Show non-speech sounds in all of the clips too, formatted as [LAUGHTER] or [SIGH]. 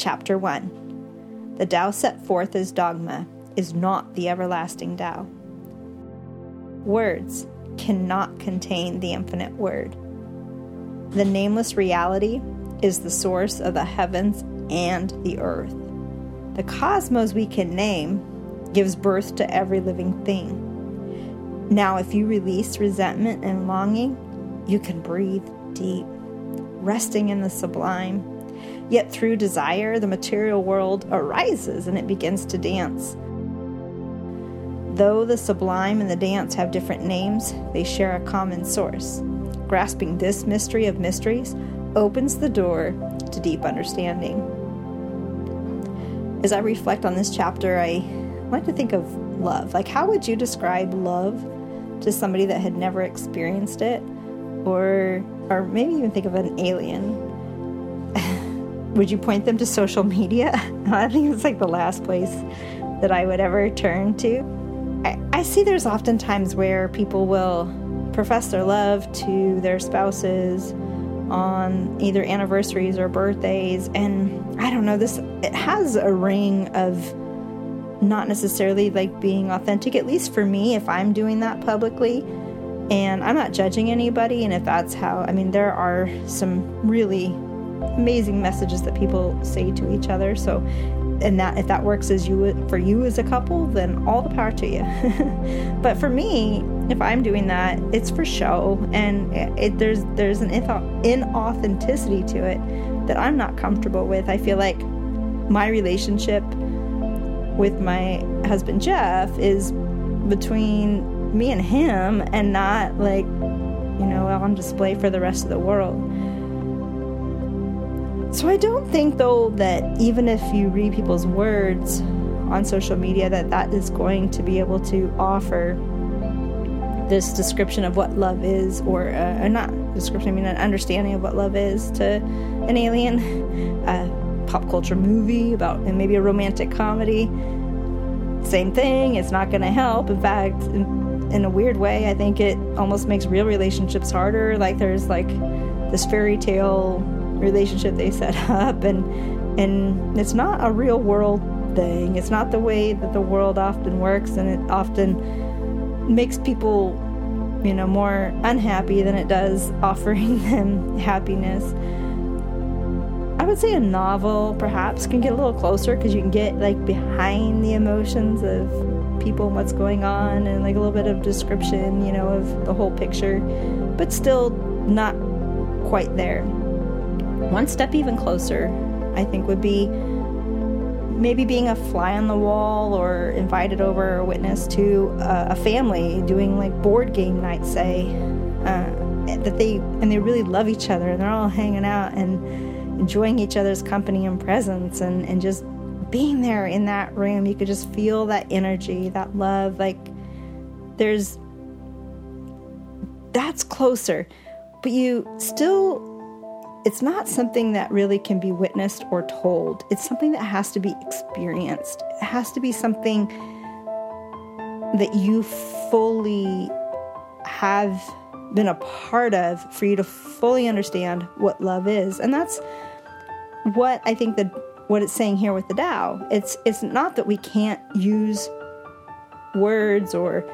chapter 1. The Tao set forth as dogma is not the everlasting Tao. Words cannot contain the infinite word. The nameless reality is the source of the heavens and the earth. The cosmos we can name gives birth to every living thing. Now, if you release resentment and longing, you can breathe deep, resting in the sublime. Yet through desire, the material world arises and it begins to dance. Though the sublime and the dance have different names, they share a common source. Grasping this mystery of mysteries opens the door to deep understanding. As I reflect on this chapter, I like to think of love. Like, how would you describe love to somebody that had never experienced it? Or, or maybe even think of an alien. Would you point them to social media? [LAUGHS] I think it's like the last place that I would ever turn to. I, I see there's often times where people will profess their love to their spouses on either anniversaries or birthdays and I don't know this it has a ring of not necessarily like being authentic at least for me if I'm doing that publicly and I'm not judging anybody and if that's how I mean there are some really amazing messages that people say to each other. So and that if that works as you for you as a couple then all the power to you. [LAUGHS] But for me if i'm doing that it's for show. And it, there's there's an inauthenticity to it that i'm not comfortable with. I feel like my relationship with my husband jeff is between me and him and not like you know on display for the rest of the world so I don't think though that even if you read people's words on social media that that is going to be able to offer this description of what love is or uh, not description I mean an understanding of what love is to an alien a pop culture movie about and maybe a romantic comedy. Same thing it's not going to help. In fact in, in a weird way I think it almost makes real relationships harder. Like there's like this fairy tale relationship they set [LAUGHS] up and and it's not a real world thing. It's not the way that the world often works and it often makes people you know more unhappy than it does [LAUGHS] offering them happiness. I would say a novel perhaps can get a little closer because you can get like behind the emotions of people and what's going on and like a little bit of description you know of the whole picture but still not quite there one step even closer, I think, would be maybe being a fly on the wall or invited over a witness to a, a family doing like board game night, say, uh, that they and they really love each other and they're all hanging out and enjoying each other's company and presence and, and just being there in that room. You could just feel that energy, that love. Like there's that's closer, but you still it's not something that really can be witnessed or told. It's something that has to be experienced. It has to be something that you fully have been a part of for you to fully understand what love is. And that's what I think that what it's saying here with the Tao. It's it's not that we can't use words or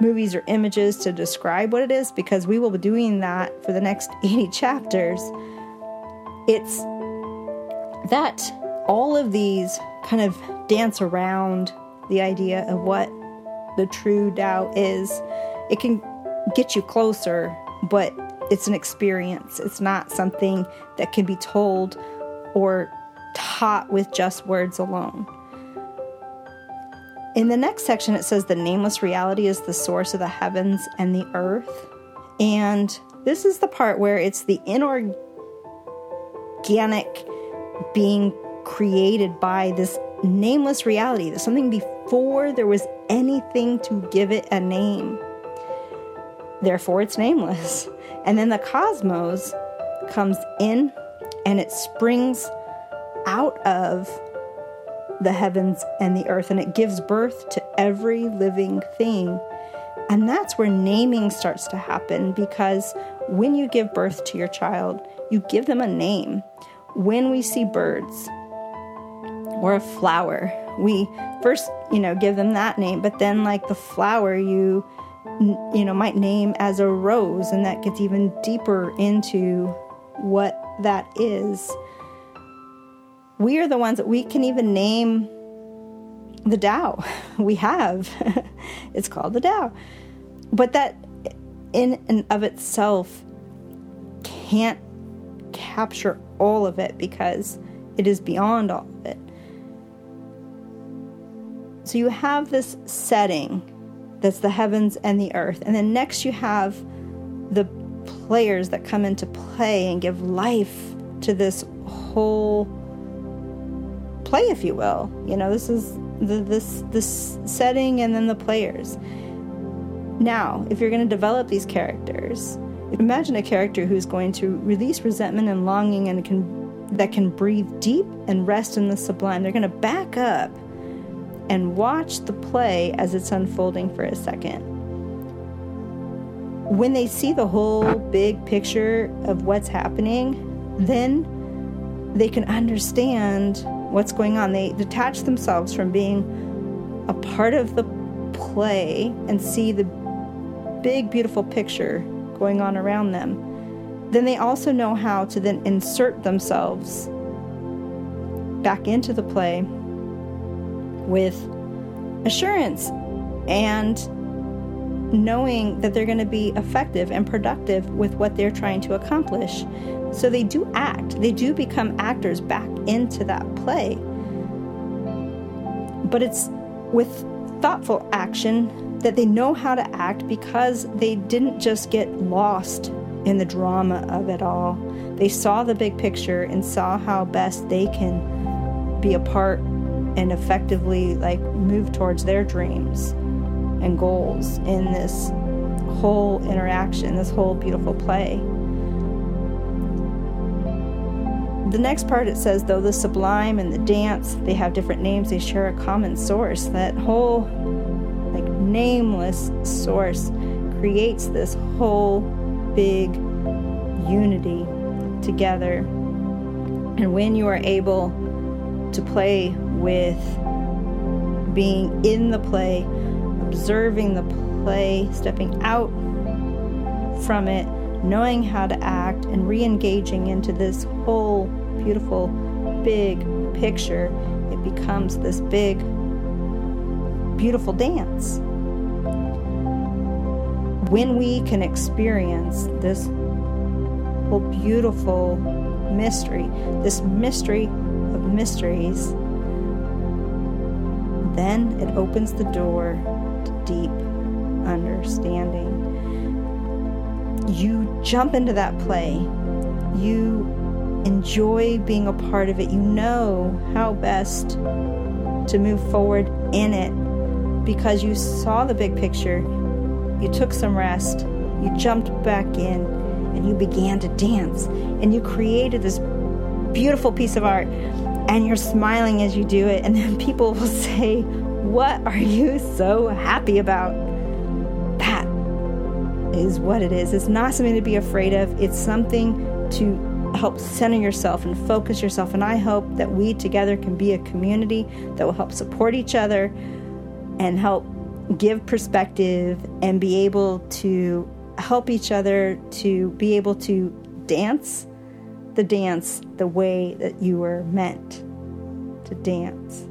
movies or images to describe what it is because we will be doing that for the next [LAUGHS] 80 chapters it's that all of these kind of dance around the idea of what the true Tao is. It can get you closer, but it's an experience. It's not something that can be told or taught with just words alone. In the next section, it says the nameless reality is the source of the heavens and the earth. And this is the part where it's the inorganic organic being created by this nameless reality. Something before there was anything to give it a name. Therefore, it's nameless. [LAUGHS] And then the cosmos comes in and it springs out of the heavens and the earth and it gives birth to every living thing. And that's where naming starts to happen because when you give birth to your child, you give them a name. When we see birds, or a flower. We first, you know, give them that name, but then like the flower you you know might name as a rose and that gets even deeper into what that is. We are the ones that we can even name the Tao. [LAUGHS] We have. [LAUGHS] it's called the Tao. But that in and of itself can't capture all of it because it is beyond all of it. So you have this setting that's the heavens and the earth. And then next you have the players that come into play and give life to this whole play, if you will. You know, this is the, this this setting and then the players. Now, if you're going to develop these characters, imagine a character who's going to release resentment and longing and can that can breathe deep and rest in the sublime. They're going to back up and watch the play as it's unfolding for a second. When they see the whole big picture of what's happening, then they can understand what's going on. They detach themselves from being a part of the play and see the big, beautiful picture going on around them. Then they also know how to then insert themselves back into the play with assurance and knowing that they're going to be effective and productive with what they're trying to accomplish. So they do act, they do become actors back into that play. But it's with thoughtful action that they know how to act because they didn't just get lost in the drama of it all. They saw the big picture and saw how best they can be a part and effectively like move towards their dreams and goals in this whole interaction, this whole beautiful play. The next part it says, though the sublime and the dance, they have different names, they share a common source. That whole, like, nameless source creates this whole big unity together. And when you are able to play with being in the play, observing the play, stepping out from it, knowing how to act, and re engaging into this whole beautiful, big picture, it becomes this big, beautiful dance. When we can experience this whole beautiful mystery, this mystery of mysteries, then it opens the door deep understanding. You jump into that play. You enjoy being a part of it. You know how best to move forward in it because you saw the big picture. You took some rest. You jumped back in and you began to dance. And you created this beautiful piece of art. And you're smiling as you do it. And then [LAUGHS] people will say, What are you so happy about? That is what it is. It's not something to be afraid of, it's something to help center yourself and focus yourself. And I hope that we together can be a community that will help support each other and help give perspective and be able to help each other to be able to dance the dance the way that you were meant to dance.